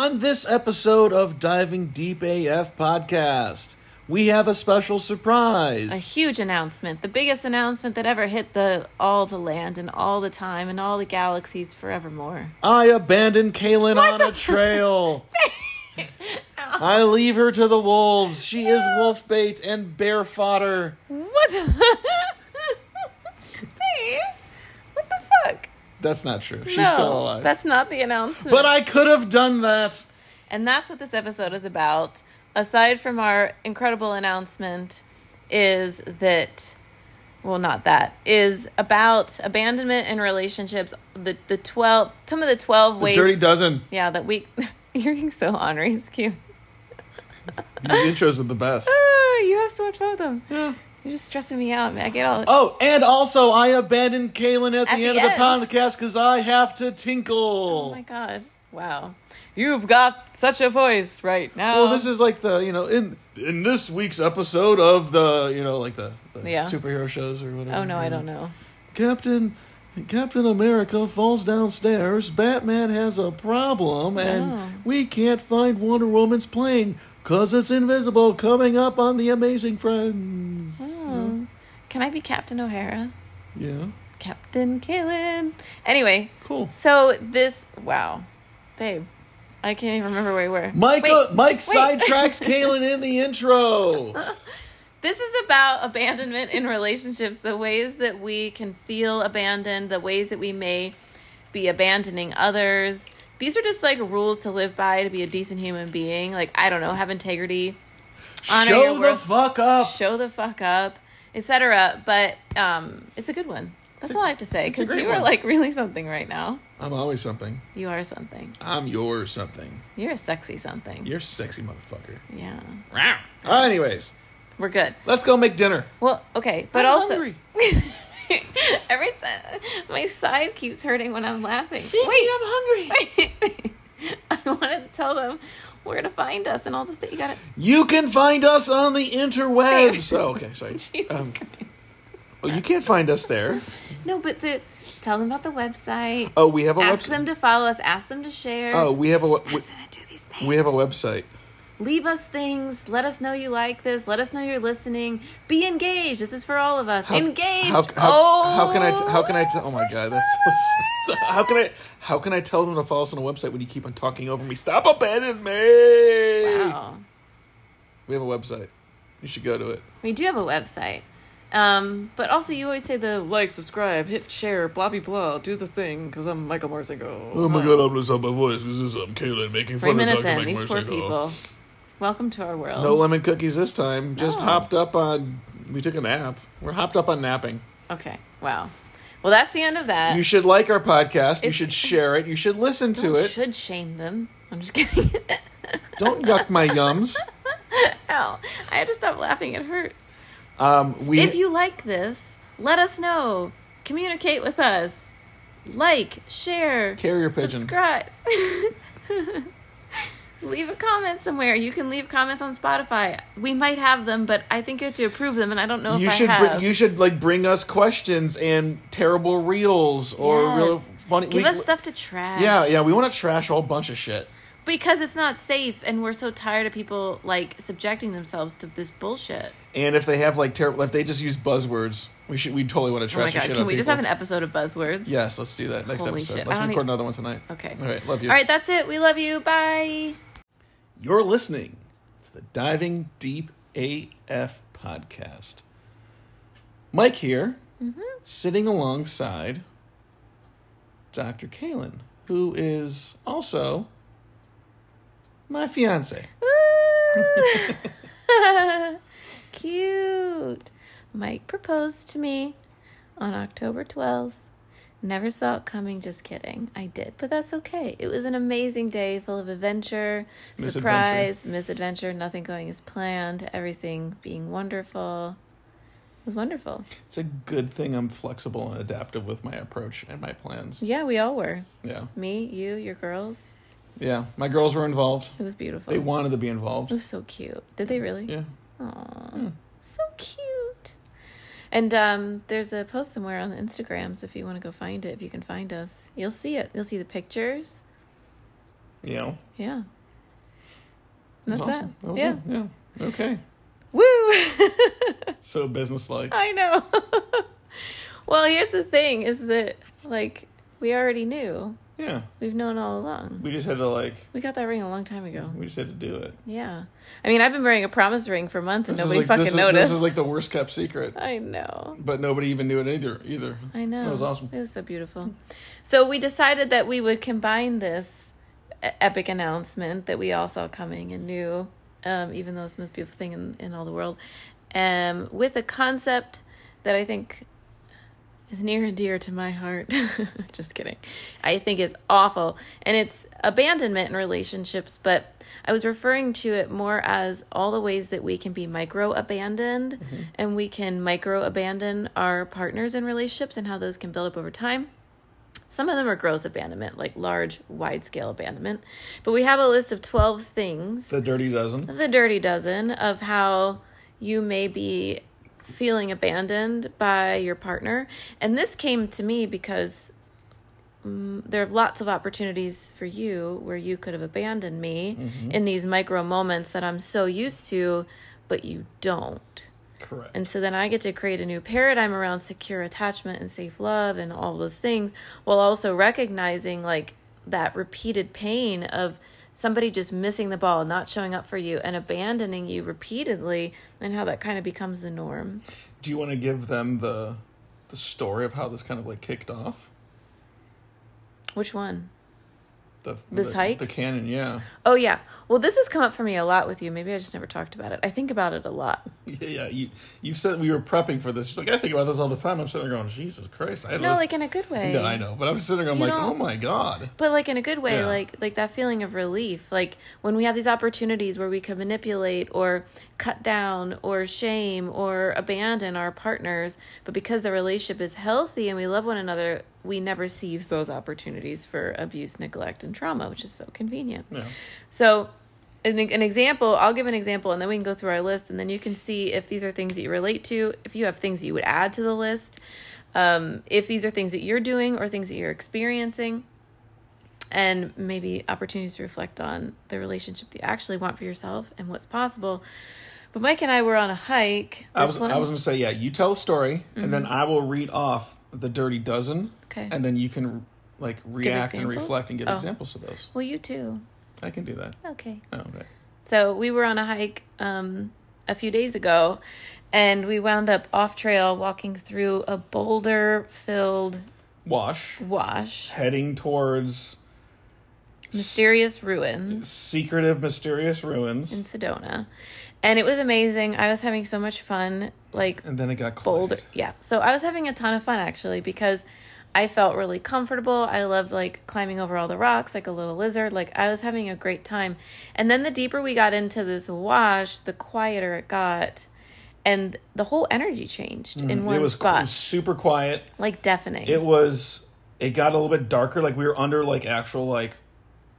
On this episode of Diving Deep AF podcast, we have a special surprise. A huge announcement, the biggest announcement that ever hit the all the land and all the time and all the galaxies forevermore. I abandoned Cailin on a trail. I leave her to the wolves. She is wolf bait and bear fodder. What? The hey, what the fuck? That's not true. She's No, still alive. That's not the announcement. but I could have done that. And that's what this episode is about. Aside from our incredible announcement, is that, well, not that, is about abandonment in relationships. The the twelve, some of the twelve The ways. Dirty Dozen. yeah, that we. You're being so ornery. It's cute. These intros are the best. Ah, you have so much fun with them. Yeah. You're just stressing me out, man. I get all. Oh, and also I abandoned Cailin at, At the the end of the podcast because I have to tinkle. Oh my god! Wow, you've got such a voice right now. Well, this is like the you know in in this week's episode of the you know like the, the Yeah. superhero shows or whatever. Oh no, I don't know. Captain Captain America falls downstairs. Batman has a problem, and Oh. we can't find Wonder Woman's plane because it's invisible. Coming up on the Amazing Friends. Hmm. Can I be Captain O'Hara? Yeah, Captain Cailin. Anyway, cool. so this wow, babe, I can't even remember where we were. Mike, Wait, Mike wait. sidetracks Cailin in the intro. This is about abandonment in relationships, the ways that we can feel abandoned, the ways that we may be abandoning others. These are just like rules to live by to be a decent human being. Like, I don't know, have integrity, honor Show the worth, fuck up. show the fuck up, etc. But um, it's a good one. That's a- all I have to say because you are like really something right now. I'm always something. You are something. I'm yours something. You're a sexy something. You're a sexy motherfucker. yeah, Uh, anyways, we're good. let's go make dinner. Well, okay, but I'm also hungry. every time my side keeps hurting when I'm laughing. Feed me, Wait, I'm hungry. I wanted to tell them where to find us and all the things. You got You can find us on the interwebs. Oh, okay, sorry. Jesus Um, well, you can't find us there. no, but the tell them about the website. Oh, we have a ask website. Ask them to follow us. Ask them to share. Oh, we have a we, ask them to do these things. we have a website. Leave us things. Let us know you like this. Let us know you're listening. Be engaged. This is for all of us. How- engaged. How, how, oh, how can I? T- how can I? T- oh my for god, that's so. How can I? How can I tell them to follow us on a website when you keep on talking over me? Stop abandoning me. Wow. We have a website. You should go to it. We do have a website. Um, but also you always say the like, subscribe, hit share, blah blah blah, do the thing because I'm Michael Morsingo. Oh my god, I'm stop my voice. This is I'm Cailin making Three fun of minutes Dr. in, Mike these poor people. Welcome to our world. No lemon cookies this time. Just No. hopped up on. We took a nap. We're hopped up on napping. Okay. Wow. Well, that's the end of that. You should like our podcast. You should share it. You should listen to it. Should shame them. I'm just kidding. Don't yuck my yums. Ow! I had to stop laughing. It hurts. Um, we If you like this, let us know. Communicate with us. Like, share, Carrier pigeon. subscribe. leave a comment somewhere. You can leave comments on Spotify. We might have them, but I think you have to approve them, and I don't know you if should I br- have. you should like bring us questions and terrible reels or real Yes. funny. Give we- us stuff to trash. Yeah, yeah. We want to trash a whole bunch of shit. Because it's not safe, and we're so tired of people like subjecting themselves to this bullshit. And if they have like terrible, if they just use buzzwords, we should. We totally want to Oh my trash the god! shit Can out we of just have an episode of buzzwords? Yes, let's do that next Holy episode. shit, Let's record even- another one tonight. Okay. All right, love you. All right, that's it. We love you. Bye. You're listening to the Diving Deep AF podcast. Mike here, Mm-hmm. sitting alongside Dr. Cailin, who is also my fiance. Cute. Mike proposed to me on October 12th. Never saw it coming, just kidding. I did, but that's okay. It was an amazing day full of adventure, Misadventure. surprise, misadventure, nothing going as planned, everything being wonderful. It was wonderful. It's a good thing I'm flexible and adaptive with my approach and my plans. Yeah, we all were. Yeah. Me, you, your girls. Yeah. My girls were involved. It was beautiful. They wanted to be involved. It was so cute. Did they really? Yeah. Aw, hmm. so cute. And um, there's a post somewhere on the Instagram, so if you want to go find it, if you can find us, you'll see it. You'll see the pictures. Know, Yeah. That's That's that. awesome. That was yeah. it. Yeah. Okay. Woo! So businesslike. I know. well, here's the thing is that, like, we already knew. Yeah. We've known all along. We just had to like. We got that ring a long time ago. We just had to do it. Yeah. I mean, I've been wearing a promise ring for months and This nobody like- fucking this is, noticed. This is like the worst kept secret, I know. but nobody even knew it either. Either. I know. That was awesome. It was so beautiful. So we decided that we would combine this epic announcement that we all saw coming and knew, um, even though it's the most beautiful thing in, in all the world, um, with a concept that I think is near and dear to my heart. Just kidding. I think it's awful. And it's abandonment in relationships, but I was referring to it more as all the ways that we can be micro abandoned mm-hmm. and we can micro abandon our partners in relationships and how those can build up over time. Some of them are gross abandonment, like large, wide scale abandonment. But we have a list of 12 things The dirty dozen. the dirty dozen of how you may be feeling abandoned by your partner. And this came to me because mm, there are lots of opportunities for you where you could have abandoned me in these micro moments that I'm so used to, but you don't. Correct. And so then I get to create a new paradigm around secure attachment and safe love and all those things while also recognizing like that repeated pain of somebody just missing the ball, not showing up for you and abandoning you repeatedly and how that kind of becomes the norm. Do you want to give them the the story of how this kind of like kicked off? Which one? The This the, hike? The canyon, yeah. Oh yeah. Well, this has come up for me a lot with you. Maybe I just never talked about it. I think about it a lot. Yeah, yeah. You you said we were prepping for this. She's like, I think about this all the time. I'm sitting there going, Jesus Christ. I No, this- like in a good way. No, I know. But I'm sitting there, I'm like, oh my God. but like in a good way Yeah. like like that feeling of relief like when we have these opportunities where we can manipulate or cut down or shame or abandon our partners but because the relationship is healthy and we love one another we never seize those opportunities for abuse neglect and trauma which is so convenient. Yeah. so an, an example i'll give an example and then we can go through our list and then you can see if these are things that you relate to if you have things that you would add to the list um, if these are things that you're doing or things that you're experiencing and maybe opportunities to reflect on the relationship that you actually want for yourself and what's possible. But mike and i were on a hike. I was I was gonna say, yeah, you tell a story and then I will read off the dirty dozen okay and then you can like react and reflect and give Oh. examples of those. well you too I can do that. okay Oh, okay. So we were on a hike um, a few days ago, and we wound up off trail walking through a boulder filled Wash. wash, Heading towards mysterious ruins secretive, mysterious ruins. in Sedona. And it was amazing. I was having so much fun. Like, And then it got boulder. Yeah. So I was having a ton of fun actually because I felt really comfortable. I loved like climbing over all the rocks like a little lizard. Like I was having a great time. And then the deeper we got into this wash, the quieter it got. And the whole energy changed in one Mm, it was, spot. it was super quiet. like deafening. It was. It got a little bit darker. Like we were under like actual like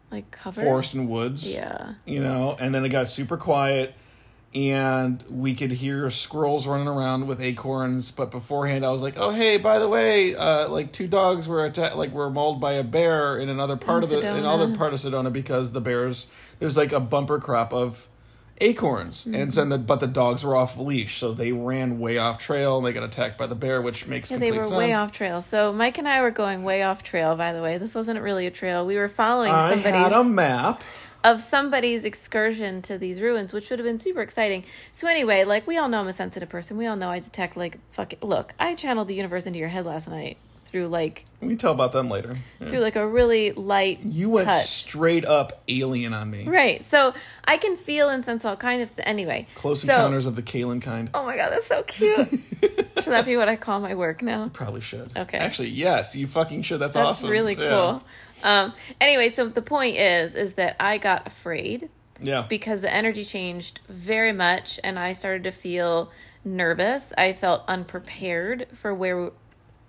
like covered. forest and woods. Yeah. You know, and then it got super quiet, and we could hear squirrels running around with acorns. But beforehand, I was like, "Oh, hey, by the way, uh, like two dogs were attacked, like were mauled by a bear in another part In of the in Sedona. other part of Sedona because the bears there's like a bumper crop of acorns, Mm-hmm. and so the, but the dogs were off leash, so they ran way off trail and they got attacked by the bear, which makes Yeah, they were sense. way off trail. So Mike and I were going way off trail. By the way, this wasn't really a trail. We were following I somebody's had a map. Of somebody's excursion to these ruins, which would have been super exciting. So anyway, like we all know I'm a sensitive person. We all know I detect like fuck it. Look, I channeled the universe into your head last night through like We can tell about them later. Yeah. through like a really light You went touch. straight up alien on me. Right. So I can feel and sense all kind of th- anyway. Close so, encounters of the Cailin kind. Oh my god, that's so cute. should that be what I call my work now? Probably should. Okay. Actually, yes, you fucking should. That's, That's awesome. really Yeah. Um anyway, so the point is is that I got afraid Yeah. because the energy changed very much and I started to feel nervous. I felt unprepared for where we,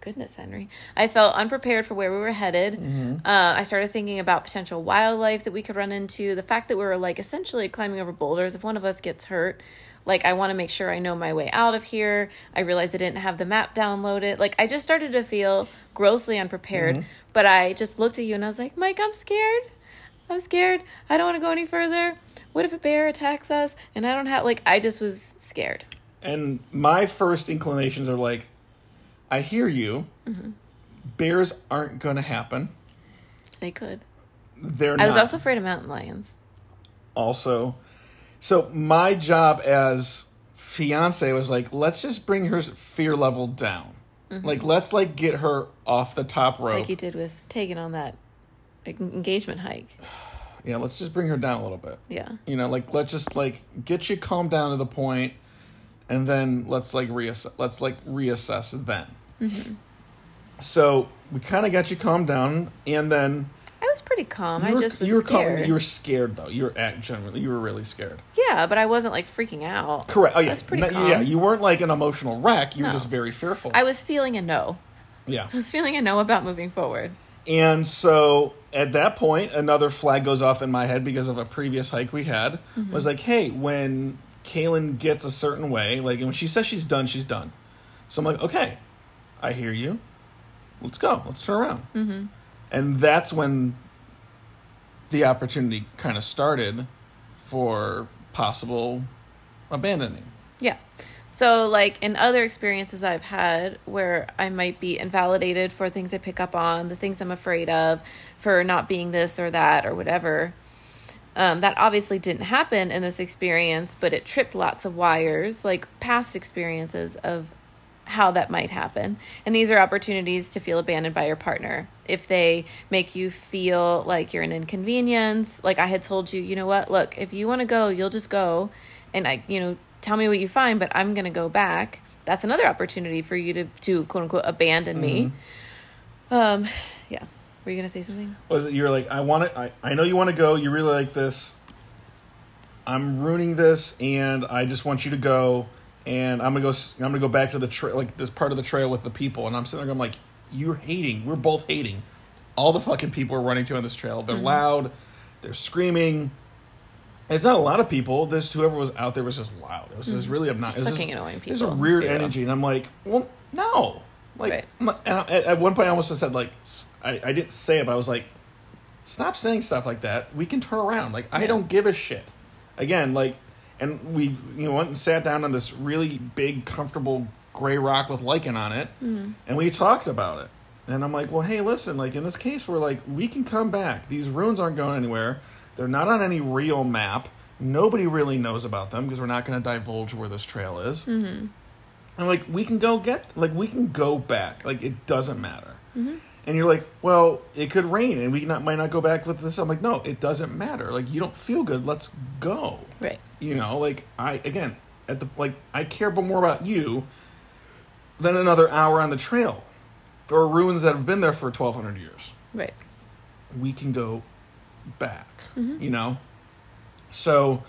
goodness, Henry. I felt unprepared for where we were headed. Uh, I started thinking about potential wildlife that we could run into. The fact that we were like essentially climbing over boulders. If one of us gets hurt, like I want to make sure I know my way out of here. I realized I didn't have the map downloaded. Like I just started to feel grossly unprepared. But I just looked at you and I was like, Mike, I'm scared. I'm scared. I don't want to go any further. What if a bear attacks us and I don't have like I just was scared. And my first inclinations are like, I hear you. Mm-hmm. Bears aren't going to happen. They could. They're I was not. also afraid of mountain lions. also. So my job as fiance was like, let's just bring her fear level down. Like, let's like get her off the top rope. Mm-hmm. Like you did with taking on that engagement hike. yeah, let's just bring her down a little bit. Yeah. You know, like let's just like get you calmed down to the point, and then let's like reassess. Let's like reassess then. Mm-hmm. So we kind of got you calmed down, and then I was pretty calm. you I just was you were calm- scared. you were scared though. You were at generally you were really scared. Yeah, but I wasn't like freaking out. Correct. Oh yeah, I was pretty No, calm. yeah. You weren't like an emotional wreck. You were just very fearful. I was feeling a no. yeah. I was feeling a no about moving forward. And so at that point, another flag goes off in my head because of a previous hike we had. Mm-hmm. Was like, hey, when Cailin gets a certain way, like when she says she's done, she's done. So I'm like, okay, I hear you. Let's go. Let's turn around. Mm-hmm. And that's when the opportunity kind of started for possible abandoning. Yeah. So, like in other experiences I've had where I might be invalidated for things I pick up on, the things I'm afraid of, for not being this or that or whatever. Um, that obviously didn't happen in this experience, but it tripped lots of wires, like past experiences of how that might happen. And these are opportunities to feel abandoned by your partner. If they make you feel like you're an inconvenience, like I had told you, you know what, look, if you want to go, you'll just go. And I, you know, tell me what you find, but I'm going to go back. That's another opportunity for you to, to quote unquote abandon me. Um, yeah. Were you going to say something? was it you're like i want to I, I know you want to go you really like this i'm ruining this and i just want you to go and i'm gonna go i'm gonna go back to the trail like this part of the trail with the people and i'm sitting there i'm like you're hating. We're both hating. All the fucking people are running to on this trail. They're mm-hmm. loud. They're screaming. It's not a lot of people. This whoever was out there was just loud. It was just mm-hmm. really obnoxious Just It was fucking annoying people. there's a weird let's be real. energy and i'm like well no. Like Right. And I, at, at one point i almost said like I didn't say it but i was like stop saying stuff like that. We can turn around. Like i don't give a shit. Again like and we you know went and sat down on this really big comfortable gray rock with lichen on it Mm-hmm. and we talked about it. And i'm like well hey listen like in this case we're like we can come back. These ruins aren't going anywhere. They're not on any real map. Nobody really knows about them because we're not going to divulge where this trail is. Mm-hmm. and like we can go get like we can go back. Like it doesn't matter and you're like well it could rain and we not, might not go back with this. I'm like no it doesn't matter. Like you don't feel good. Let's go. Right. you know like i again at the like i care more about you than another hour on the trail or ruins that have been there for 1200 years. Right. we can go back mm-hmm. you know? So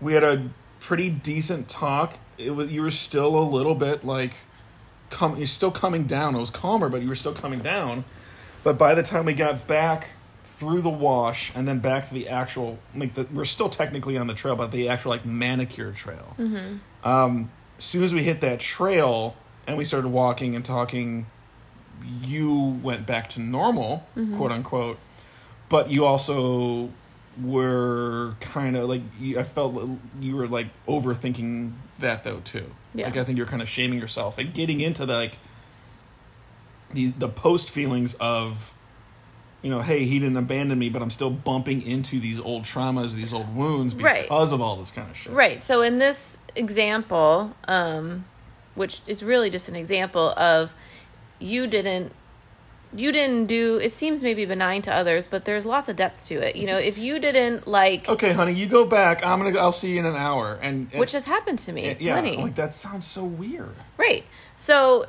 we had a pretty decent talk. It was you were still a little bit like come you're still coming down. It was calmer but you were still coming down but by the time we got back through the wash and then back to the actual like the, we're still technically on the trail but the actual like manicure trail um as soon as we hit that trail and we started walking and talking you went back to normal quote unquote but you also were kind of like you, I felt you were like overthinking that though too. Yeah. Like I think you're kind of shaming yourself and getting into the, like the the post feelings of you know, hey, he didn't abandon me, but I'm still bumping into these old traumas, these old wounds Right. because of all this kind of shit. Right. So in this example, um, which is really just an example of you didn't you didn't do it seems maybe benign to others, but there's lots of depth to it. You know, if you didn't like Okay, honey, you go back. I'm gonna. Go, I'll see you in an hour. And, and which has happened to me, yeah, plenty. Like that sounds so weird. Right. So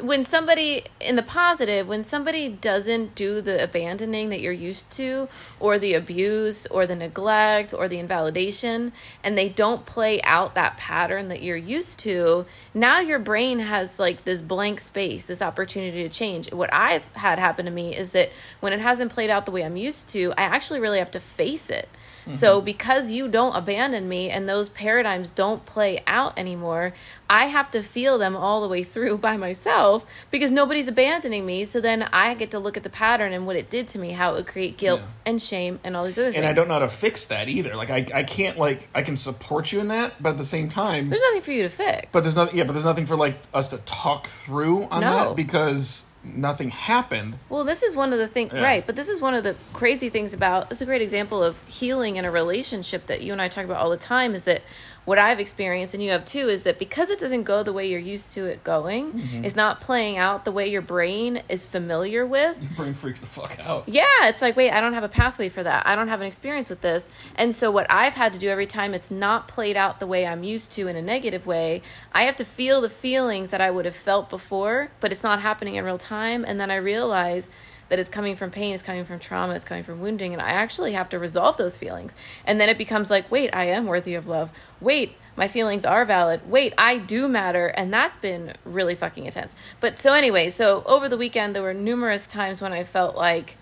when somebody in the positive, when somebody doesn't do the abandoning that you're used to, or the abuse, or the neglect, or the invalidation, and they don't play out that pattern that you're used to, now your brain has like this blank space, this opportunity to change. What I've had happen to me is that when it hasn't played out the way I'm used to, I actually really have to face it So mm-hmm. because you don't abandon me and those paradigms don't play out anymore, I have to feel them all the way through by myself because nobody's abandoning me. So then I get to look at the pattern and what it did to me, how it would create guilt Yeah. and shame and all these other things. And I don't know how to fix that either. Like I, I can't like I can support you in that, but at the same time, There's nothing for you to fix. but there's nothing. Yeah, but there's nothing for like us to talk through on No. that because nothing happened. Well, this is one of the things, Yeah. right? But this is one of the crazy things about. It's a great example of healing in a relationship that you and I talk about all the time. Is that what I've experienced, and you have too, is that because it doesn't go the way you're used to it going, Mm-hmm. it's not playing out the way your brain is familiar with. Your brain freaks the fuck out. Yeah, it's like, wait, I don't have a pathway for that. I don't have an experience with this. And so, what I've had to do every time it's not played out the way I'm used to in a negative way, I have to feel the feelings that I would have felt before, but it's not happening in real time. And then I realize that it's coming from pain, it's coming from trauma, it's coming from wounding. And I actually have to resolve those feelings. And then it becomes like, wait, I am worthy of love. Wait, my feelings are valid. Wait, I do matter. And that's been really fucking intense. But so, anyway, so over the weekend, there were numerous times when I felt like,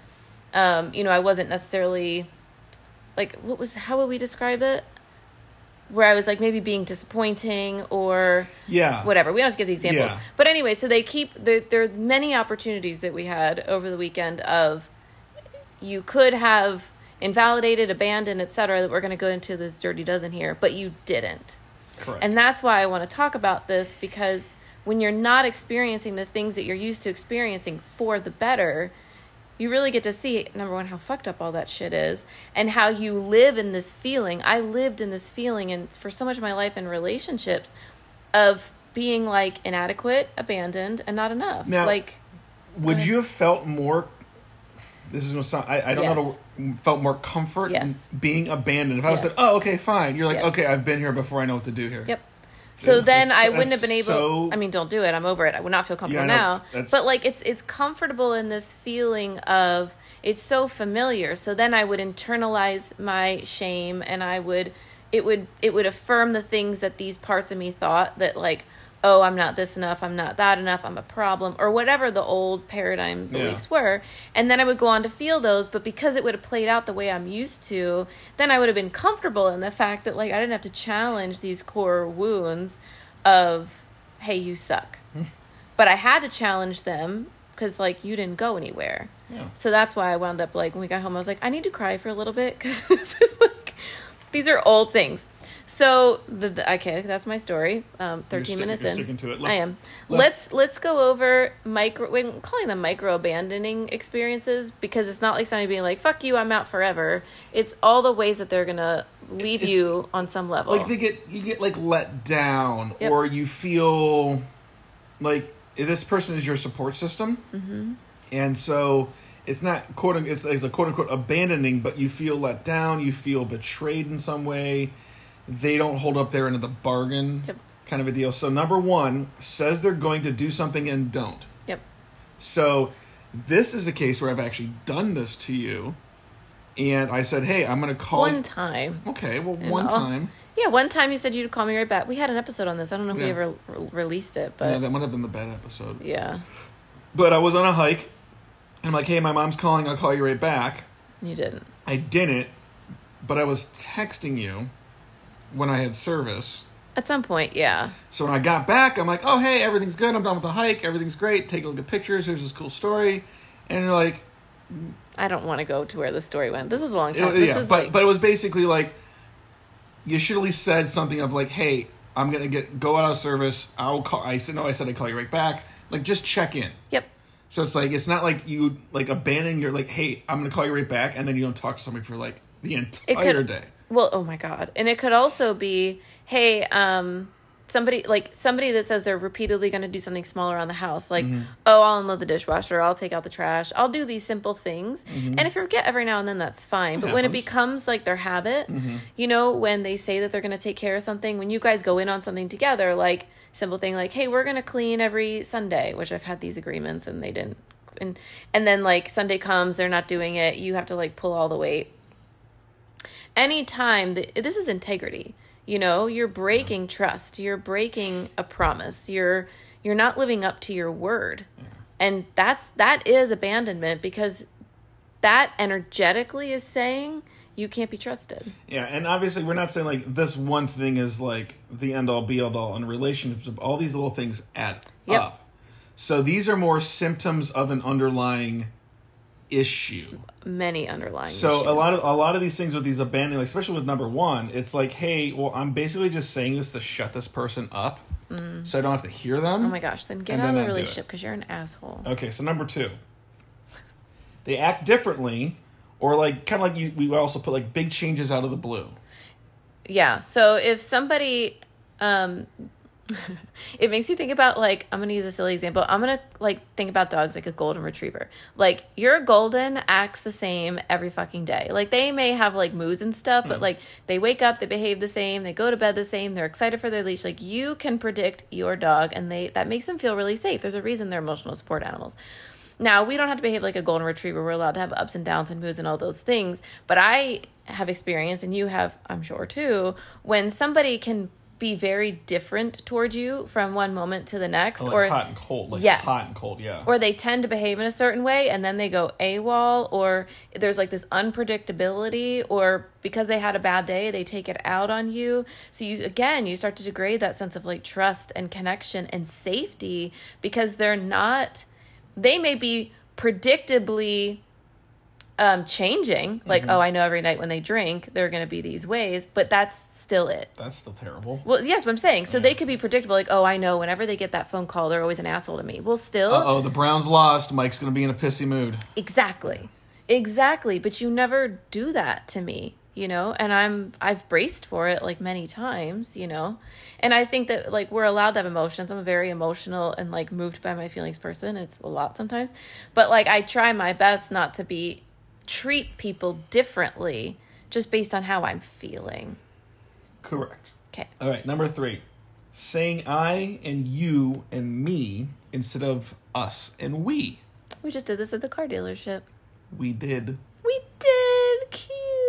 um, you know, I wasn't necessarily like what was how would we describe it? Where I was like maybe being disappointing or Yeah. whatever. We don't have to give the examples. Yeah. But anyway, so they keep there there are many opportunities that we had over the weekend of you could have invalidated, abandoned, etc. that we're going to go into this dirty dozen here, but you didn't. Correct. And that's why I want to talk about this because when you're not experiencing the things that you're used to experiencing for the better, you really get to see number one how fucked up all that shit is and how you live in this feeling. I lived in this feeling and for so much of my life in relationships of being like inadequate, abandoned, and not enough. Now- like Would you have felt more? This is no sound. I, I don't know. Yes. How to, mm, felt more comfort Yes. in being abandoned. If I was Yes. said, "Oh, okay, fine," you're like, Yes. "Okay, I've been here before. I know what to do here." Yep. So then I wouldn't have been able. so- I mean, don't do it. I'm over it. I would not feel comfortable Yeah, now. That's- But like, it's it's comfortable in this feeling of it's so familiar. So then I would internalize my shame, and I would it would it would affirm the things that these parts of me thought that like. Oh, I'm not this enough. I'm not that enough. I'm a problem, or whatever the old paradigm Yeah. beliefs were. And then I would go on to feel those, but because it would have played out the way I'm used to, then I would have been comfortable in the fact that like I didn't have to challenge these core wounds of hey, you suck. Hmm. but I had to challenge them cuz like you didn't go anywhere. Yeah. So that's why I wound up like when we got home I was like I need to cry for a little bit cuz this is like these are old things. So the, the okay, that's my story. Um, thirteen stick- minutes you're in, to it. I Let's- am. let's- Let's let's go over micro. We're calling them micro abandoning experiences because it's not like somebody being like "fuck you, I'm out forever." It's all the ways that they're gonna leave you on some level. like they get you get like let down Yep. or you feel like this person is your support system mm-hmm. and so it's not quote it's, it's a quote unquote abandoning but you feel let down you feel betrayed in some way they don't hold up their end of the bargain Yep. kind of a deal so number one says they're going to do something and don't yep. so this is a case where i've actually done this to you and i said hey i'm going to call One time. okay well And one I'll- time Yeah, one time you said you'd call me right back. We had an episode on this. I don't know if we ever re- released it, but yeah, that might have been the bad episode yeah, But I was on a hike. And I'm like, hey, my mom's calling. I'll call you right back. you didn't. I didn't, but I was texting you when I had service. At some point, yeah. So when I got back, I'm like, oh, hey, everything's good. I'm done with the hike. Everything's great. Take a look at pictures. Here's this cool story. And you're like, I don't want to go to where the story went. This was a long it- time. Uh, this yeah, is but, like, but it was basically like, you should at least said something of like, hey, I'm going to get go out of service. I'll call. I said, no, I said I'd call you right back. Like, just check in. yep. So it's like it's not like you like abandon your like, hey, I'm gonna call you right back, and then you don't talk to somebody for like the It entire could- day. Well, oh my god. And it could also be, hey, um somebody like somebody that says they're repeatedly going to do something small around the house like Mm-hmm. oh i'll unload the dishwasher i'll take out the trash i'll do these simple things and if you forget every now and then that's fine but when it Mm-hmm. Mm-hmm. becomes like their habit you know when they say that they're going to take care of something when you guys go in on something together like simple thing like hey we're going to clean every sunday which i've had these agreements and they didn't and and then like sunday comes they're not doing it you have to like pull all the weight anytime that this is integrity you know you're breaking trust you're breaking a promise you're you're not living up to your word and that's that is abandonment because that energetically is saying you can't be trusted. Yeah, and obviously we're not saying like this one thing is like the end all be all in relationships. All these little things add Yep. up. So these are more symptoms of an underlying issue. Many underlying. So issues. a lot of a lot of these things with these abandoning, like especially with number one, it's like, hey, well, I'm basically just saying this to shut this person up, so I don't have to hear them. Oh my gosh! Then get out of not a do it. relationship because you're an asshole. Okay, so number two, they act differently, or like kind of like you. We also put like big changes out of the blue. Yeah. So if somebody, um, it makes you think about like I'm gonna use a silly example. I'm gonna like think about dogs like a golden retriever. Like your golden acts the same every fucking day. Like they may have like moods and stuff, but hmm. like they wake up, they behave the same, they go to bed the same, they're excited for their leash. Like you can predict your dog, and they that makes them feel really safe. There's a reason they're emotional support animals. Now, we don't have to behave like a golden retriever. We're allowed to have ups and downs and moods and all those things. But I have experience, and you have, I'm sure too, when somebody can be very different towards you from one moment to the next, oh, Like or hot and cold, like Yes. hot and cold, yeah. or they tend to behave in a certain way and then they go AWOL or there's like this unpredictability or because they had a bad day they take it out on you so you again you start to degrade that sense of like trust and connection and safety because they're not they may be predictably um changing like oh I know every night when they drink they're going to be these ways but that's still it That's still terrible. well, yes, what I'm saying. So they could be predictable, like, oh, I know whenever they get that phone call, they're always an asshole to me. Well, still, Uh oh, the Browns lost. Mike's gonna be in a pissy mood. exactly, exactly. But you never do that to me, you know. And I'm I've braced for it like many times, you know. And I think that like we're allowed to have emotions. I'm a very emotional and like moved by my feelings person. It's a lot sometimes, but like I try my best not to be treat people differently just based on how I'm feeling. Correct. Okay. All right, number three, saying I and you and me instead of us and we. We just did this at the car dealership. We did. We did. Cute.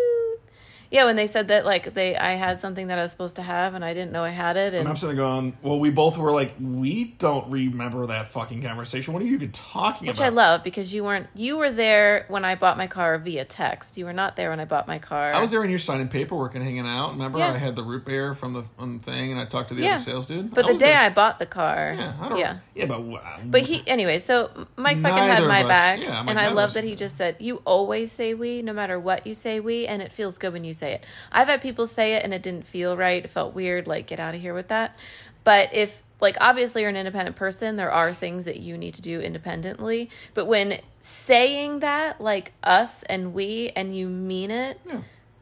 Yeah, when they said that like they I had something that I was supposed to have and I didn't know I had it And and I'm sitting there going, well, we both were like, we don't remember that fucking conversation. What are you even talking about? which about? I love because you weren't you were there when I bought my car via text. You were not there when I bought my car. I was there when you were signing paperwork and hanging out. Remember, Yeah. I had the root beer from the, thing, and I talked to the Yeah. other sales dude. But the was day there. I bought the car. yeah, I don't, yeah. yeah, but But he, anyway, so Mike fucking had my us- back, yeah, Mike and I neither love us- that he just said, "You always say we, no matter what you say we," and it feels good when you say it. I've had people say it and it didn't feel right; it felt weird. Like, get out of here with that. But if, like, obviously you're an independent person, there are things that you need to do independently. But when saying that, like us and we, and you mean it,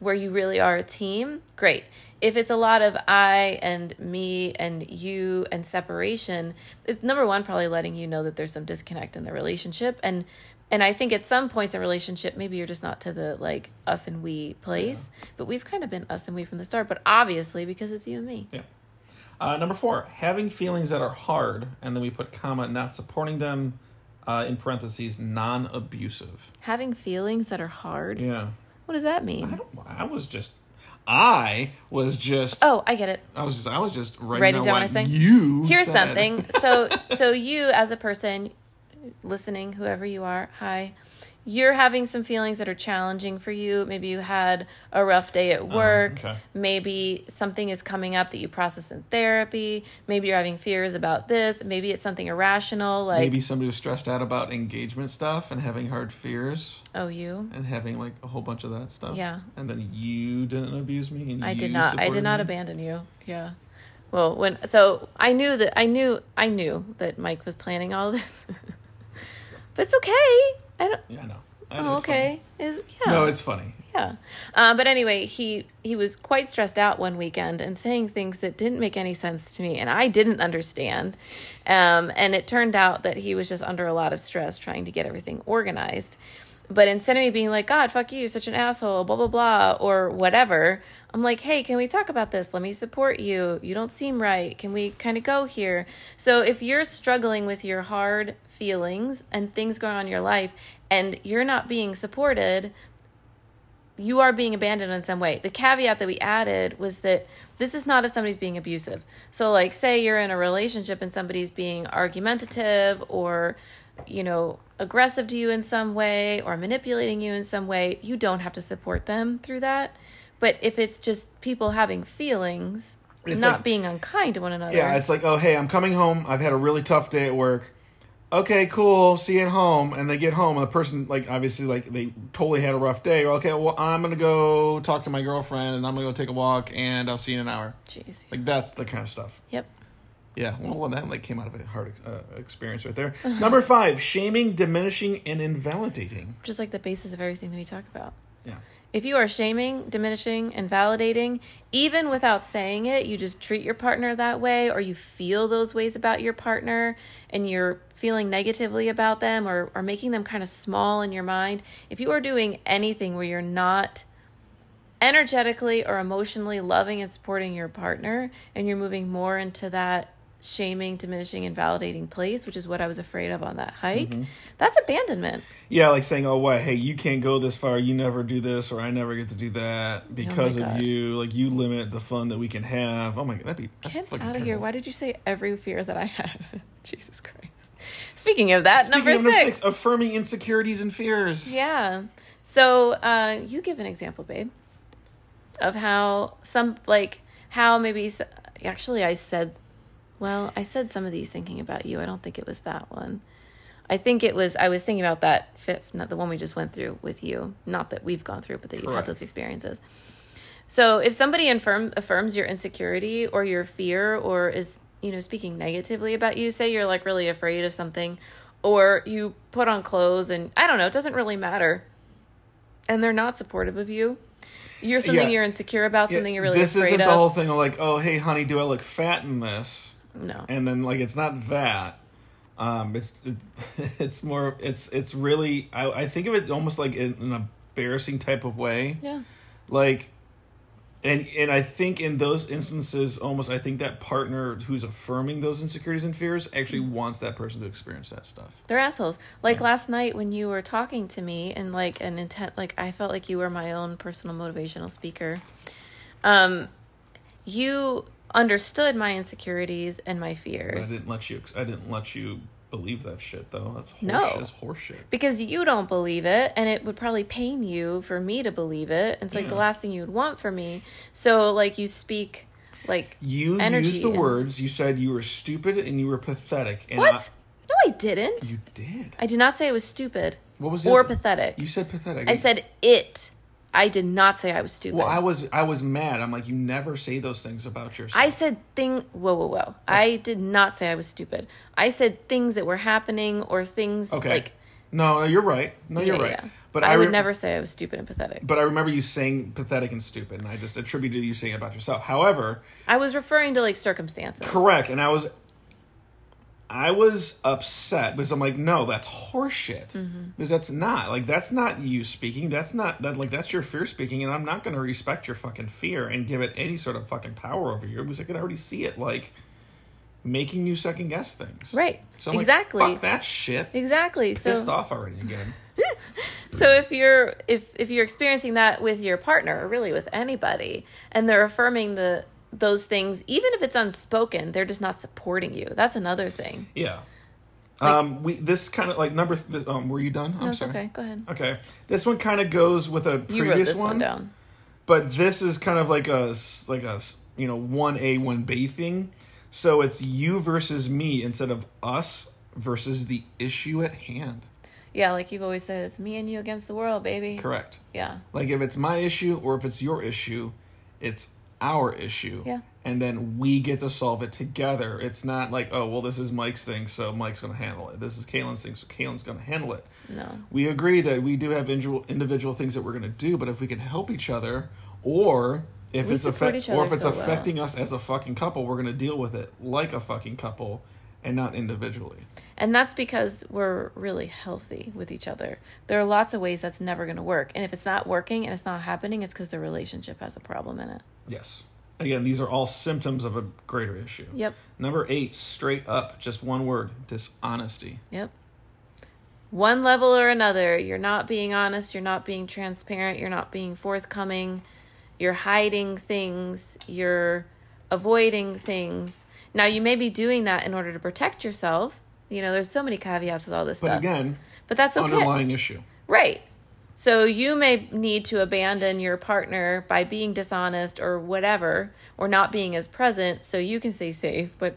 where you really are a team, great. If it's a lot of I and me and you and separation, it's number one probably letting you know that there's some disconnect in the relationship and and I think at some points in relationship maybe you're just not to the like us and we place, but we've kind of been us and we from the start, but obviously because it's you and me. Yeah. Uh, number four, having feelings that are hard, and then we put comma, not supporting them, uh, in parentheses, non-abusive. Having feelings that are hard. Yeah. What does that I mean? don't. I was just. I was just. Oh, I get it. I was just. I was just writing, Writing down, what I say? You. Here's said. something. So so you as a person listening, whoever you are, hi. You're having some feelings that are challenging for you. Maybe you had a rough day at uh-huh, work. okay. Maybe something is coming up that you process in therapy. Maybe you're having fears about this. Maybe it's something irrational like Maybe somebody was stressed out about engagement stuff and having hard fears oh you. and having like a whole bunch of that stuff. Yeah. And then you didn't abuse me. And I did not. I did not me? abandon you. Yeah. Well, when so I knew that I knew I knew that Mike was planning all this. but it's okay. I don't Yeah, I know. I- Oh, funny. okay. Is yeah. No, it's funny. yeah. Um, but anyway, he he was quite stressed out one weekend and saying things that didn't make any sense to me, and I didn't understand. Um, and it turned out that he was just under a lot of stress trying to get everything organized. But instead of me being like, God, fuck you, you're such an asshole, blah blah blah, or whatever, I'm like, hey, can we talk about this? Let me support you. You don't seem right. Can we kind of go here? So if you're struggling with your hard feelings and things going on in your life, and you're not being supported, you are being abandoned in some way. The caveat that we added was that this is not if somebody's being abusive. So, like, say you're in a relationship and somebody's being argumentative or you know, aggressive to you in some way or manipulating you in some way, you don't have to support them through that. But if it's just people having feelings, It's not like- being unkind to one another. Yeah, it's like, oh, hey, I'm coming home. I've had a really tough day at work. Okay, cool. See you at home. And they get home, and the person, like, obviously, like, they totally had a rough day. Okay, well, I'm gonna go talk to my girlfriend, and I'm gonna go take a walk, and I'll see you in an hour. Jeez. Like, that's the kind of stuff. Yep. Yeah, well, well that like came out of a hard uh, experience right there. Number five: shaming, diminishing, and invalidating. Just like the basis of everything that we talk about. Yeah. If you are shaming, diminishing, and validating, even without saying it, you just treat your partner that way, or you feel those ways about your partner, and you're feeling negatively about them, or, or making them kind of small in your mind. If you are doing anything where you're not energetically or emotionally loving and supporting your partner, and you're moving more into that shaming, diminishing, and validating place, which is what I was afraid of on that hike, that's abandonment. Yeah, like saying, "Oh, what? Hey, you can't go this far. You never do this, or I never get to do that because of Oh God. you. Like you limit the fun that we can have. Oh my god, that'd be that's Get out of here. Why did you say every fear that I have? Jesus Christ. Speaking of that, Speaking number, of six. affirming insecurities and fears. Yeah. So uh, you give an example, babe, of how some, like, how maybe, actually, I said, well, I said some of these thinking about you. I don't think it was that one. I think it was, I was thinking about that fifth, not the one we just went through with you. Not that we've gone through, but that you've had those experiences. So if somebody affirm, affirms your insecurity or your fear or is, you know, speaking negatively about you, say you're like really afraid of something or you put on clothes and I don't know, it doesn't really matter. And they're not supportive of you. You're something Yeah. you're insecure about, Yeah, something you're really this afraid isn't the whole thing of like, oh, hey, honey, do I look fat in this? No. and then like it's not that um it's it, it's more it's it's really I, I think of it almost like in an embarrassing type of way Yeah. like and and i think in those instances almost i think that partner who's affirming those insecurities and fears actually wants that person to experience that stuff They're assholes. Like last night when you were talking to me and like an intent like I felt like you were my own personal motivational speaker. Um you understood my insecurities and my fears. i didn't let you i didn't let you believe that shit though. That's horse, No. that's horse shit because you don't believe it and it would probably pain you for me to believe it. It's like the last thing you would want for me. So like you speak like you Energy used the and- words. You said you were stupid and you were pathetic and what? No i didn't. You did. I did not say i was stupid what was or other- pathetic. You said pathetic. i said it i did not say i was stupid Well, I was I was mad. I'm like, you never say those things about yourself. I said thing. Whoa, whoa, whoa! Oh. I did not say I was stupid. I said things that were happening or things okay. like. no, no, you're right. No, you're Yeah, right. yeah. But I, I, would rem- never say I was stupid and pathetic. But I remember you saying pathetic and stupid, and I just attributed you saying it about yourself. However, I was referring to like circumstances. correct, and I was, I was upset because I'm like, no, that's horseshit. Mm-hmm. Because that's not like that's not you speaking. That's not that like that's your fear speaking, and I'm not going to respect your fucking fear and give it any sort of fucking power over you because I can already see it like making you second guess things. Right. So I'm like, exactly. Fuck that shit. Exactly. Pissed So off already again. so if you're if if you're experiencing that with your partner or really with anybody and they're affirming the those things even if it's unspoken, they're just not supporting you. That's another thing. Yeah. um, we this kind of like number. Th- um, were you done? I'm No, sorry. okay. Go ahead. Okay. This one kind of goes with a You previous wrote this one, one down. but this is kind of like a like a you know one A one B thing. So it's you versus me instead of us versus the issue at hand. Yeah, like you've always said, it's me and you against the world, baby. Correct. Yeah. Like if it's my issue or if it's your issue, it's our issue. Yeah. And then we get to solve it together. It's not like, oh, well, this is Mike's thing, so Mike's going to handle it. This is Cailin's thing, so Cailin's going to handle it. No. We agree that we do have individual individual things that we're going to do, but if we can help each other, or if We it's affect, or if it's so well. affecting us as a fucking couple, we're going to deal with it like a fucking couple and not individually. And that's because we're really healthy with each other. There are lots of ways that's never going to work. And if it's not working and it's not happening, it's because the relationship has a problem in it. Yes. Again, these are all symptoms of a greater issue. Yep. Number eight, straight up, just one word: dishonesty. Yep. One level or another, you're not being honest, you're not being transparent, you're not being forthcoming, you're hiding things, you're avoiding things. Now, you may be doing that in order to protect yourself. You know, there's so many caveats with all this But stuff. But again, but that's okay. underlying issue. Right. So you may need to abandon your partner by being dishonest or whatever, or not being as present so you can stay safe. But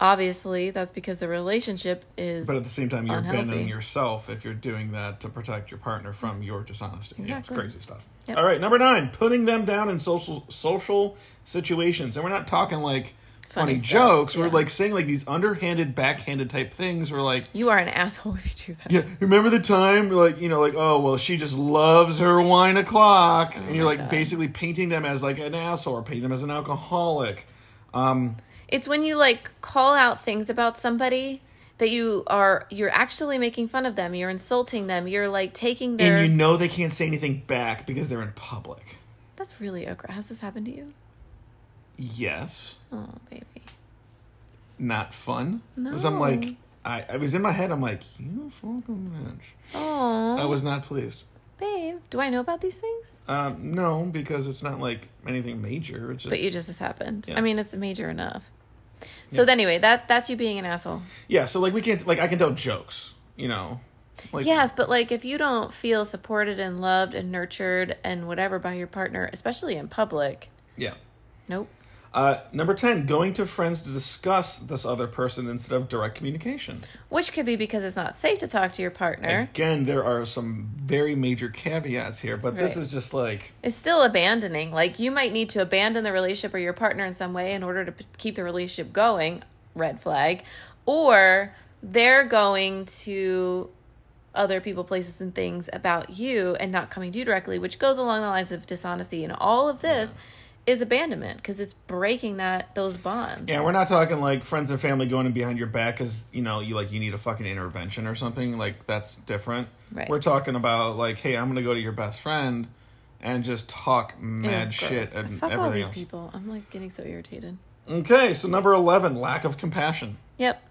obviously, that's because the relationship is. But at the same time, you're Unhealthy. abandoning yourself if you're doing that to protect your partner from your dishonesty. Yeah, Exactly. it's crazy stuff. Yep. All right, number nine, putting them down in social social situations, and we're not talking like funny, jokes. We're like saying like these underhanded, backhanded type things. We're like, you are an asshole if you do that. yeah, remember the time like you know like oh well she just loves her wine o'clock, and you're Oh like God. basically painting them as like an asshole or painting them as an alcoholic. Um, It's when you like call out things about somebody that you are you're actually making fun of them. You're insulting them. You're like taking their. and you know they can't say anything back because they're in public. That's really aggressive. Has this happened to you? Yes. Oh, baby. not fun. No. Because I'm like, I, I was in my head, I'm like, you fucking bitch. Oh, I was not pleased. babe. Do I know about these things? Um, no, because it's not like anything major. It's just, But you just has happened. Yeah. I mean, it's major enough. So anyway, that that's you being an asshole. yeah, so like we can't, like I can tell jokes, you know? Like, yes, but like if you don't feel supported and loved and nurtured and whatever by your partner, especially in public, Yeah. nope. Uh, number 10, going to friends to discuss this other person instead of direct communication. Which could be because it's not safe to talk to your partner. Again, there are some very major caveats here, but this is just like, It's still abandoning. Like you might need to abandon the relationship or your partner in some way in order to p- keep the relationship going. Red flag. Or they're going to other people, places, and things about you and not coming to you directly, which goes along the lines of dishonesty. And all of this is abandonment because it's breaking that those bonds. Yeah, we're not talking like friends and family going in behind your back because you know you like you need a fucking intervention or something. Like that's different. Right. We're talking about like, hey, I'm gonna go to your best friend and just talk mad gross. shit and Fuck all everything these else. people. I'm like getting so irritated. Okay, so number eleven, lack of compassion. Yep.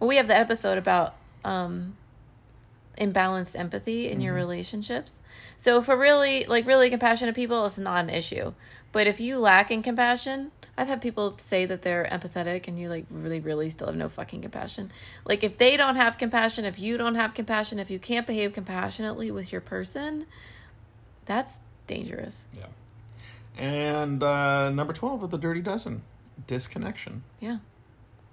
Well, we have the episode about um, imbalanced empathy in your relationships. So for really, like, really compassionate people, it's not an issue. But if you lack in compassion, I've had people say that they're empathetic and you, like, really, really still have no fucking compassion. Like, if they don't have compassion, if you don't have compassion, if you can't behave compassionately with your person, that's dangerous. Yeah. And uh, number twelve of the Dirty Dozen, disconnection. Yeah.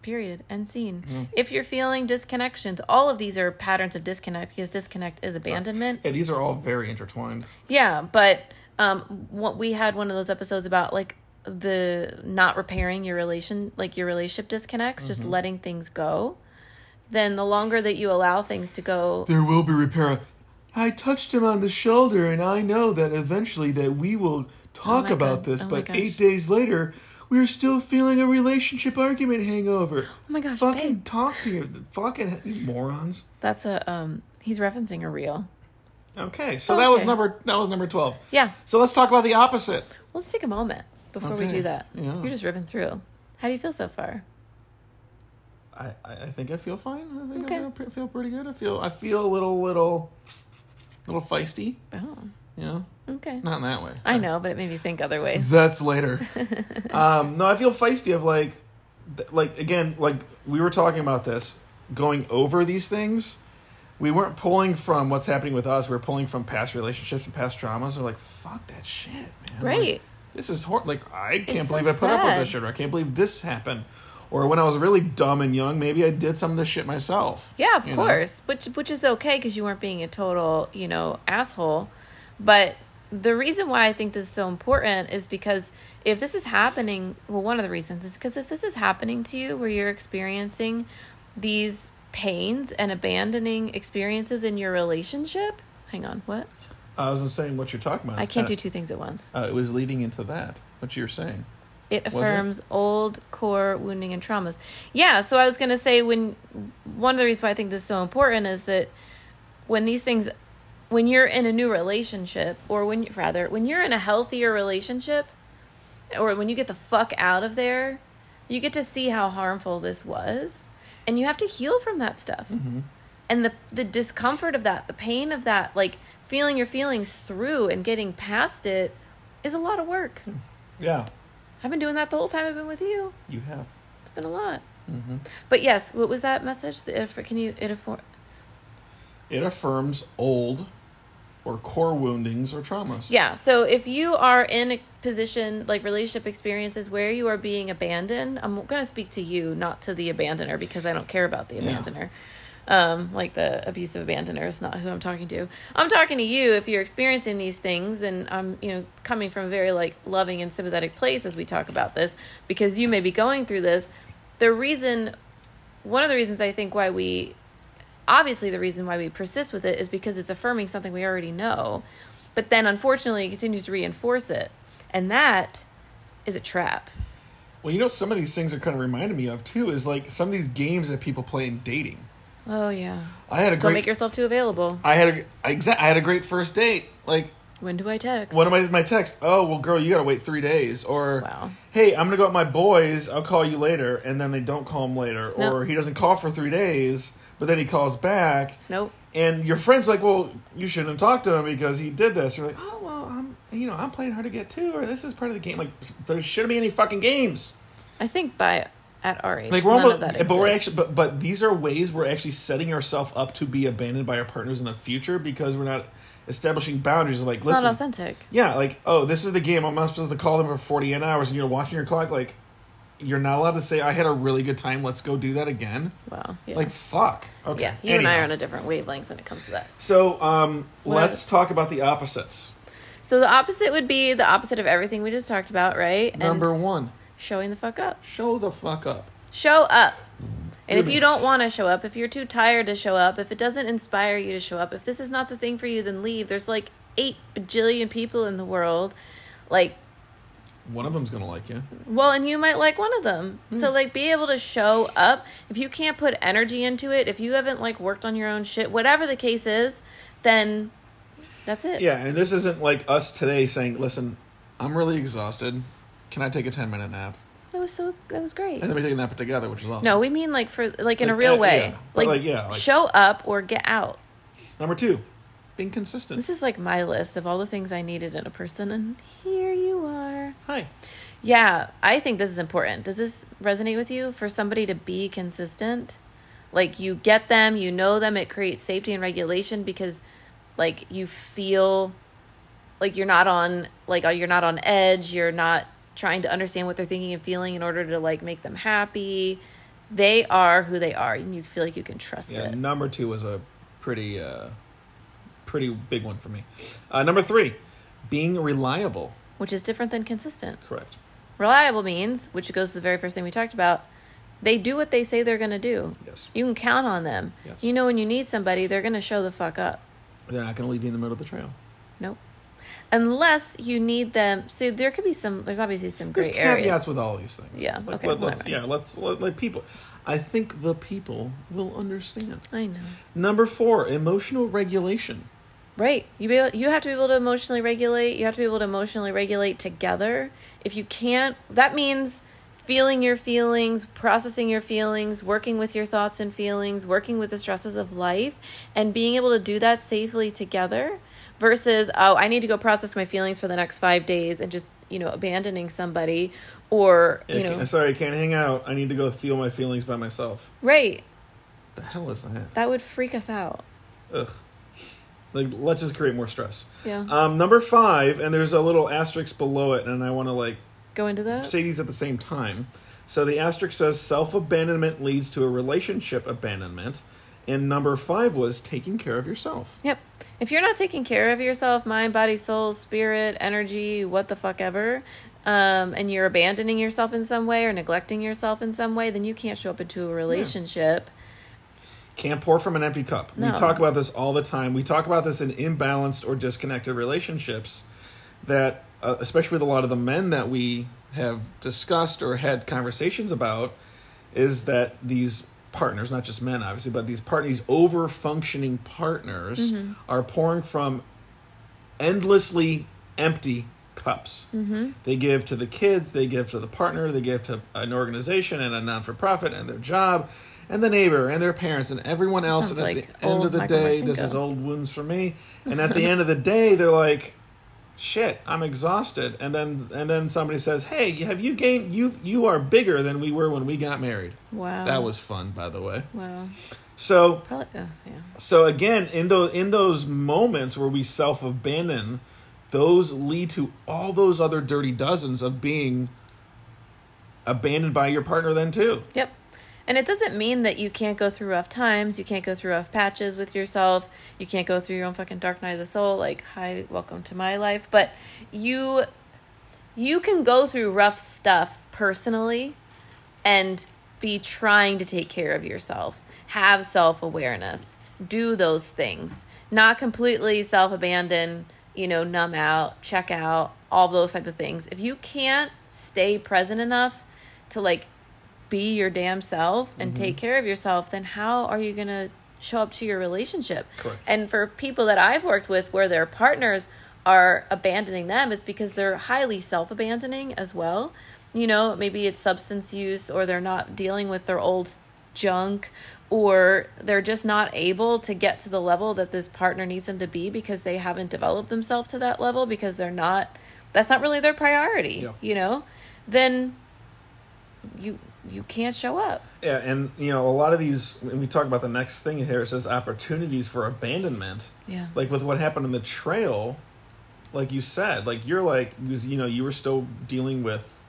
Period. End scene. If you're feeling disconnections, all of these are patterns of disconnect because disconnect is abandonment. Yeah, these are all very intertwined. Yeah, but um, what we had one of those episodes about like the not repairing your relation, like your relationship disconnects, just letting things go. Then the longer that you allow things to go, There will be repair. I touched him on the shoulder, and I know that eventually that we will talk my about God. this. Oh but eight days later, we're still feeling a relationship argument hangover. oh my gosh, fucking babe, talk to you, fucking morons. that's a um, he's referencing a reel. Okay, so that was number that was number twelve. Yeah, So let's talk about the opposite. let's take a moment before we do that. Yeah. You're just ripping through. How do you feel so far? I, I, think I feel fine. I think Okay. I feel, feel pretty good. I feel I feel a little little little feisty. Oh, You know, okay. not in that way. I know, but it made me think other ways. That's later. um, no, I feel feisty of like, like again, like we were talking about this, going over these things. We weren't pulling from what's happening with us. We are pulling from past relationships and past traumas. We're like, fuck that shit, man. Like, Right. this is hor- like I can't It's so believe I put up with this shit. Or I can't believe this happened. Or when I was really dumb and young, maybe I did some of this shit myself. Yeah, of you know? course. Which which is okay because you weren't being a total, you know, asshole. But the reason why I think this is so important is because if this is happening, well, one of the reasons is because if this is happening to you where you're experiencing these pains and abandoning experiences in your relationship, hang on, what? I wasn't saying what you're talking about. I can't do two things at once. Uh, it was leading into that. What you're saying. It it? affirms old core wounding and traumas. Yeah, so I was going to say when one of the reasons why I think this is so important is that when these things when you're in a new relationship or when rather when you're in a healthier relationship or when you get the fuck out of there, you get to see how harmful this was and you have to heal from that stuff. Mm-hmm. And the the discomfort of that, the pain of that, like feeling your feelings through and getting past it is a lot of work. Mm. Yeah, I've been doing that the whole time I've been with you. you have. It's been a lot. Mm-hmm. But yes, what was that message? The, if, can you it afford? It affirms old or core woundings or traumas. Yeah. So if you are in a position like relationship experiences where you are being abandoned, I'm going to speak to you, not to the abandoner, because I don't care about the Yeah. abandoner. Um, like the abusive abandoner is not who I'm talking to. I'm talking to you if you're experiencing these things, and I'm you know coming from a very like loving and sympathetic place as we talk about this because you may be going through this. The reason, one of the reasons I think why we obviously the reason why we persist with it is because it's affirming something we already know but then unfortunately it continues to reinforce it and that is a trap Well, you know, some of these things are kind of reminding me of too is like some of these games that people play in dating. oh yeah I had a don't great. make yourself too available I had a I exa- I had a great first date. Like when do i text What am I? My text. Oh well, girl, you gotta wait three days. Or, Wow. hey, I'm gonna go out with my boys. I'll call you later, and then they don't call him later. Or he doesn't call for three days, but then he calls back, nope and your friend's like, well, you shouldn't have talked to him because he did this. You're like, oh well, I'm you know I'm playing hard to get too, or this is part of the game. Like there shouldn't be any fucking games. i think by at our age Like we're none almost, of that but we're actually, but but these are ways we're actually setting ourselves up to be abandoned by our partners in the future because we're not establishing boundaries. Of like, it's listen, not authentic Yeah, like, oh, this is the game. I'm not supposed to call them for 48 hours and you're watching your clock. Like, you're not allowed to say, I had a really good time. Let's go do that again. wow yeah Like, fuck. Okay. yeah you and i are on a different wavelength when it comes to that So, um, What? let's talk about the opposites. so the opposite would be the opposite of everything we just talked about right Number and one, showing the fuck up show the fuck up. Show up. And if you don't want to show up, if you're too tired to show up, if it doesn't inspire you to show up, if this is not the thing for you, then leave. There's like eight bajillion people in the world. Like, One of them's to like you. well, and you might like one of them. Hmm. So, like, be able to show up. If you can't put energy into it, if you haven't, like, worked on your own shit, whatever the case is, then that's it. Yeah, and this isn't like us today saying, listen, I'm really exhausted. Can I take a 10 minute nap? That was so, that was great. And then we take a nap together, which is awesome. No, we mean like for, like, in a real uh, way. yeah. But, like, yeah, like- show up or get out. Number two, being consistent. This is like my list of all the things I needed in a person, and here you are. Hi. Yeah, I think this is important. Does this resonate with you? For somebody to be consistent, like you get them, you know them, it creates safety and regulation because, like, you feel like you're not on like uh, you're not on edge. You're not trying to understand what they're thinking and feeling in order to like make them happy. They are who they are, and you feel like you can trust Yeah, it. number two was a pretty, uh, pretty big one for me. Uh, number three, being reliable. Which is different than consistent. Correct. Reliable means, which goes to the very first thing we talked about, they do what they say they're going to do. Yes. You can count on them. Yes. You know when you need somebody, they're going to show the fuck up. They're not going to leave you in the middle of the trail. Nope. Unless you need them. See, there could be some, there's obviously some great There's caveats areas. with all these things. Yeah, Like, okay, Let, us yeah. Let's let, like people. I think the people will understand. I know. Number four, emotional regulation. Right. You be able, you have to be able to emotionally regulate. You have to be able to emotionally regulate together. If you can't, that means feeling your feelings, processing your feelings, working with your thoughts and feelings, working with the stresses of life, and being able to do that safely together versus, oh, I need to go process my feelings for the next five days and just, you know, abandoning somebody or, you know, sorry, I can't hang out. I need to go feel my feelings by myself. right. The hell is that? That would freak us out. Ugh. Like, let's just create more stress. Yeah. Um, number five, and there's a little asterisk below it, and I want to like Go into that. say these at the same time. So the asterisk says self abandonment leads to a relationship abandonment, and number five was taking care of yourself. Yep. If you're not taking care of yourself, mind, body, soul, spirit, energy, what the fuck ever, um, and you're abandoning yourself in some way or neglecting yourself in some way, then you can't show up into a relationship. Can't pour from an empty cup. No. We talk about this all the time. We talk about this in imbalanced or disconnected relationships. That, uh, especially with a lot of the men that we have discussed or had conversations about, is that these partners, not just men, obviously, but these part these over functioning partners Mm-hmm. are pouring from endlessly empty cups. Mm-hmm. They give to the kids, they give to the partner, they give to an organization and a non for profit and their job and the neighbor and their parents and everyone else. Sounds And at like the end of the Michael day, this is old wounds for me. And at the end of the day, they're like, shit, I'm exhausted, and then and then somebody says, hey, have you gained? You you are bigger than we were when we got married. Wow. That was fun, by the way. wow. So Probably. Oh, yeah. so again, in those in those moments where we self abandon, those lead to all those other dirty dozens of being abandoned by your partner then too. Yep. And it doesn't mean that you can't go through rough times, you can't go through rough patches with yourself, you can't go through your own fucking dark night of the soul, like, hi, welcome to my life. But you you can go through rough stuff personally and be trying to take care of yourself. Have self-awareness. Do those things. Not completely self-abandon, you know, numb out, check out, all those type of things. If you can't stay present enough to like be your damn self and mm-hmm. take care of yourself, then how are you going to show up to your relationship? Correct. And for people that I've worked with where their partners are abandoning them, it's because they're highly self abandoning as well. You know, maybe it's substance use or they're not dealing with their old junk or they're just not able to get to the level that this partner needs them to be because they haven't developed themselves to that level because they're not that's not really their priority, Yeah. you know? Then you you can't show up. Yeah, and you know, a lot of these when we talk about the next thing here, it says opportunities for abandonment. Yeah. Like with what happened in the trail, like you said, like you're like because you know, you were still dealing with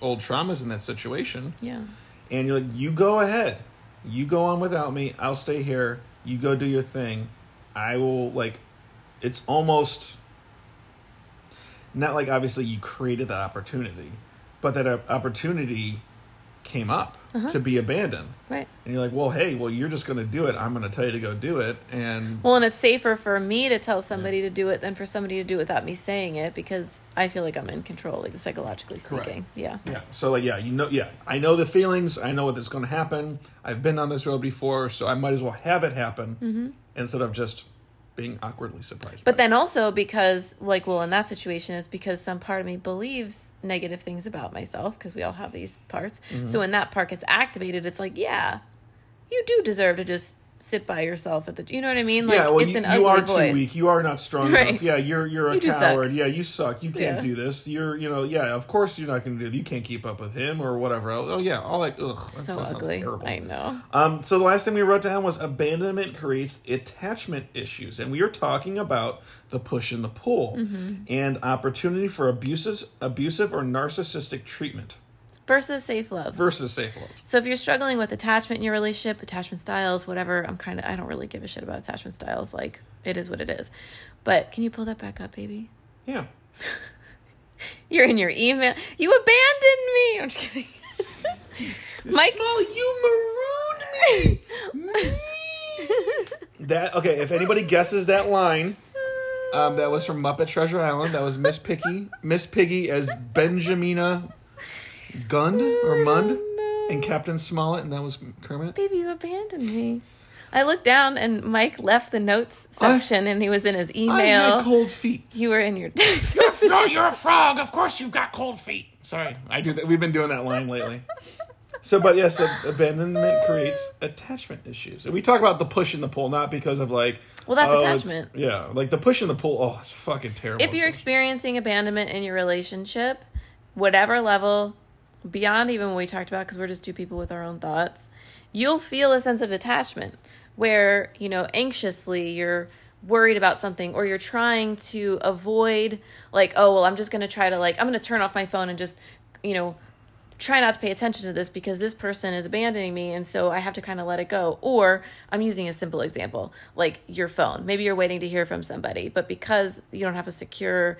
old traumas in that situation. Yeah. and you're like, you go ahead, you go on without me. I'll stay here. You go do your thing. I will like. It's almost not like obviously you created that opportunity, but that uh, opportunity came up uh-huh. to be abandoned, Right. and you're like, well, hey, well, you're just going to do it. I'm going to tell you to go do it, and Well, and it's safer for me to tell somebody to do it than for somebody to do it without me saying it because I feel like I'm in control, like psychologically Correct. speaking. Yeah. Yeah. So like yeah, you know yeah, I know the feelings, I know what's going to happen. I've been on this road before, so I might as well have it happen mm-hmm. instead of just being awkwardly surprised. But then also because, like, well, in that situation is because some part of me believes negative things about myself because we all have these parts. Mm-hmm. So when that part gets activated, it's like, yeah, you do deserve to just sit by yourself at the. You know what I mean? Like, yeah, well, it's you, an you are voice. too weak. You are not strong Right. enough. Yeah, you're you're a You coward. Yeah, you suck. You can't Yeah. do this. You're you know yeah. Of course you're not going to do. it. You can't keep up with him or whatever else. Oh yeah, all that. Ugh, So ugly. terrible. I know. Um, so the last thing we wrote down was abandonment creates attachment issues, and we are talking about the push and the pull, Mm-hmm. and opportunity for abuses, abusive or narcissistic treatment Versus safe love. versus safe love. So if you're struggling with attachment in your relationship, attachment styles, whatever, I'm kind of I don't really give a shit about attachment styles. Like it is what it is. But can you pull that back up, baby? Yeah, You're in your email. You abandoned me. I'm just kidding. Mike, Small, you marooned me. that okay? If anybody guesses that line, um, that was from Muppet Treasure Island. That was Miss Piggy, Miss Piggy as Benjamina Gund or mm, Mund, and Captain Smollett, and that was Kermit. baby, you abandoned me. I looked down and Mike left the notes I- section and he was in his I email. had cold feet. you were in your no, you're a frog. Of course you've got cold feet. Sorry, I do that. We've been doing that line lately. So, but yes, abandonment creates attachment issues, and we talk about the push and the pull, not because of like. Well, that's oh, attachment. Yeah, like the push and the pull. Oh, it's fucking terrible. if you're experiencing abandonment in your relationship, whatever level, beyond even what we talked about, because we're just two people with our own thoughts, you'll feel a sense of attachment where, you know, anxiously you're worried about something or you're trying to avoid, like, oh, well, I'm just going to try to, like, I'm going to turn off my phone and just, you know, try not to pay attention to this because this person is abandoning me and so I have to kind of let it go. Or I'm using a simple example, like your phone. Maybe you're waiting to hear from somebody, but because you don't have a secure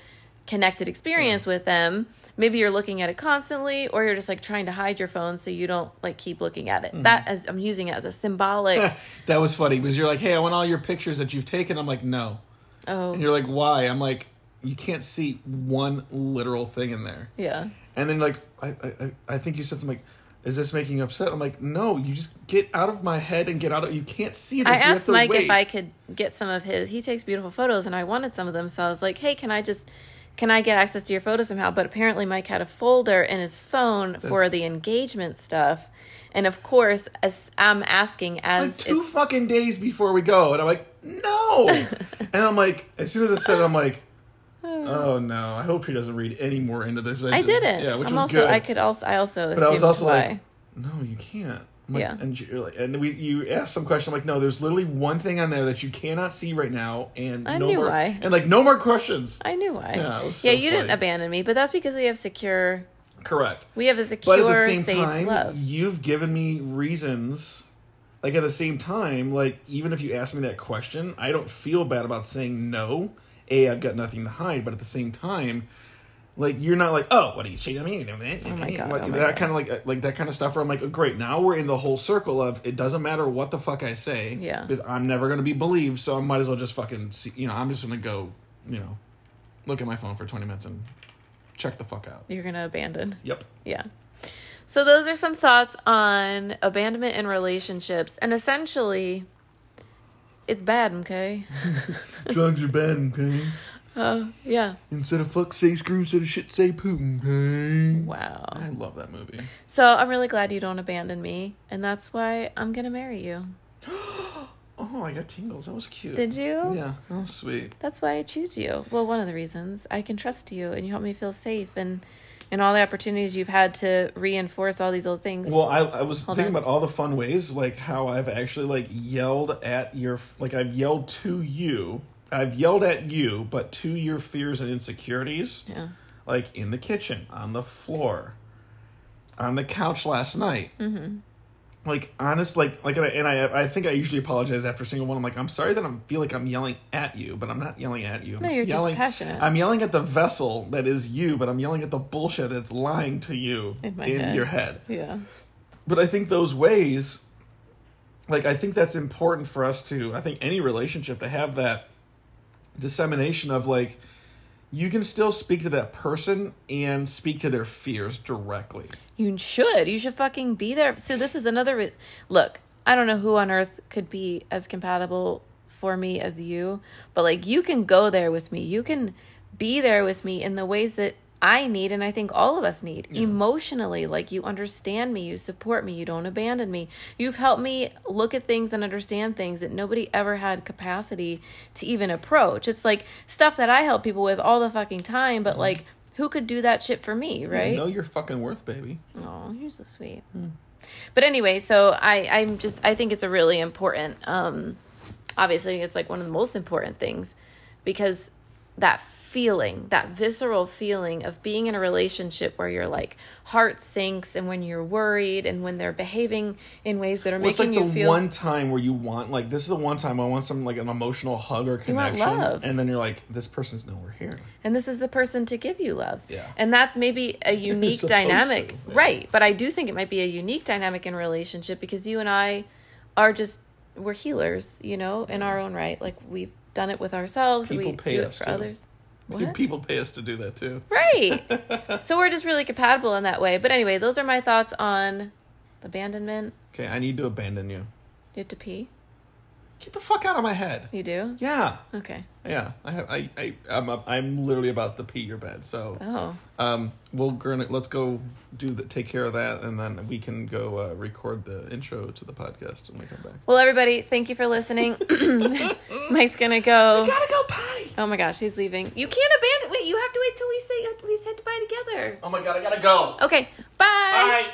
connected experience with them, maybe you're looking at it constantly or you're just like trying to hide your phone so you don't like keep looking at it. Mm-hmm. That as I'm using it as a symbolic that was funny because you're like, hey, I want all your pictures that you've taken. I'm like, no, oh and you're like, why? I'm like, you can't see one literal thing in there. yeah. And then like, I I, I- think you said something like. Is this making you upset? I'm like, no. You just get out of my head and get out of. You can't see this. I asked Mike wait. if I could get some of his. He takes beautiful photos, and I wanted some of them. So I was like, "Hey, can I just, can I get access to your photos somehow?" But apparently, Mike had a folder in his phone for the engagement stuff, and of course, as I'm asking like as two it's, fucking days before we go, and I'm like, no. and I'm like, as soon as I said, it, I'm like, Oh no! I hope she doesn't read any more into this. I just- didn't. Yeah, which I'm was also. good. I could also. I also. but I was also why. like, no, you can't. Like- Yeah. And you're like, and we you asked some question I'm like, no, there's literally one thing on there that you cannot see right now, and I no knew more, why. and like no more questions. I knew why. Yeah, it was yeah, so you didn't abandon me, but that's because we have secure. Correct. We have a secure, But at the same safe time, love. you've given me reasons. Like at the same time, like even if you ask me that question, I don't feel bad about saying no. A, I've got nothing to hide, but at the same time, like you're not like, oh, what are you saying to me? Oh my God, like oh, oh my that God. kind of like like that kind of stuff. Where I'm like, oh, great, now we're in the whole circle of it doesn't matter what the fuck I say, Yeah. because I'm never gonna be believed, so I might as well just fucking, see, you know, I'm just gonna go, you know, look at my phone for 20 minutes and check the fuck out. You're gonna abandon. Yep. Yeah. So those are some thoughts on abandonment in relationships, and essentially, it's bad. Okay. Drugs are bad, okay? Uh, yeah. Instead of fuck say screw, instead of shit say poo. Okay? Wow. I love that movie. So I'm really glad you don't abandon me, and that's why I'm gonna marry you. Oh, I got tingles. That was cute. Did you? Yeah, that was sweet. That's why I choose you. Well, one of the reasons I can trust you, and you help me feel safe, and and all the opportunities you've had to reinforce all these little things. Well, I, I was Hold thinking on. about all the fun ways, like how I've actually like yelled at your, like I've yelled to you. I've yelled at you, but to your fears and insecurities, yeah. like in the kitchen, on the floor, on the couch last night. Mm-hmm. Like honest, like like, and I, and I, I think I usually apologize after a single one. I'm like, I'm sorry that I feel like I'm yelling at you, but I'm not yelling at you. No, I'm you're just yelling, passionate. I'm yelling at the vessel that is you, but I'm yelling at the bullshit that's lying to you In my head. your head. Yeah. But I think those ways, like, I think that's important for us to, I think any relationship to have that dissemination of, like, you can still speak to that person and speak to their fears directly. You should. You should fucking be there. So this is another re- look. I don't know who on earth could be as compatible for me as you, but like you can go there with me. You can be there with me in the ways that I need and I think all of us need. Emotionally, like you understand me, you support me, you don't abandon me. You've helped me look at things and understand things that nobody ever had capacity to even approach. It's like stuff that I help people with all the fucking time, but like who could do that shit for me, right? You know your fucking worth, baby. Oh, you're so sweet. But anyway, so I I'm just I think it's a really important um obviously it's like one of the most important things because that feeling, that visceral feeling of being in a relationship where your like heart sinks and when you're worried and when they're behaving in ways that are Well, it's making like you the feel one time where you want, like, this is the one time I want some, like, an emotional hug or connection. love. And then you're like, this person's nowhere here. and this is the person to give you love. Yeah. And that may be a unique dynamic. to, yeah. Right. But I do think it might be a unique dynamic in a relationship because you and I are just we're healers, you know, in our own right. Like we've done it with ourselves, People we do it for to. others. What? People pay us to do that, too. Right. so we're just really compatible in that way. But anyway, those are my thoughts on abandonment. Okay, I need to abandon you. You have to pee? Get the fuck out of my head. You do? Yeah. Okay. Yeah, I have. I. I. I'm. up- I'm literally about to pee your bed. So, Oh. um, we'll gonna let's go do the take care of that, and then we can go uh, record the intro to the podcast when we come back. Well, everybody, thank you for listening. Mike's gonna go. Gotta go potty. Oh my gosh, he's leaving. You can't abandon. Wait, you have to wait till we say we said goodbye together. Oh my god, I gotta go. Okay, bye. Bye.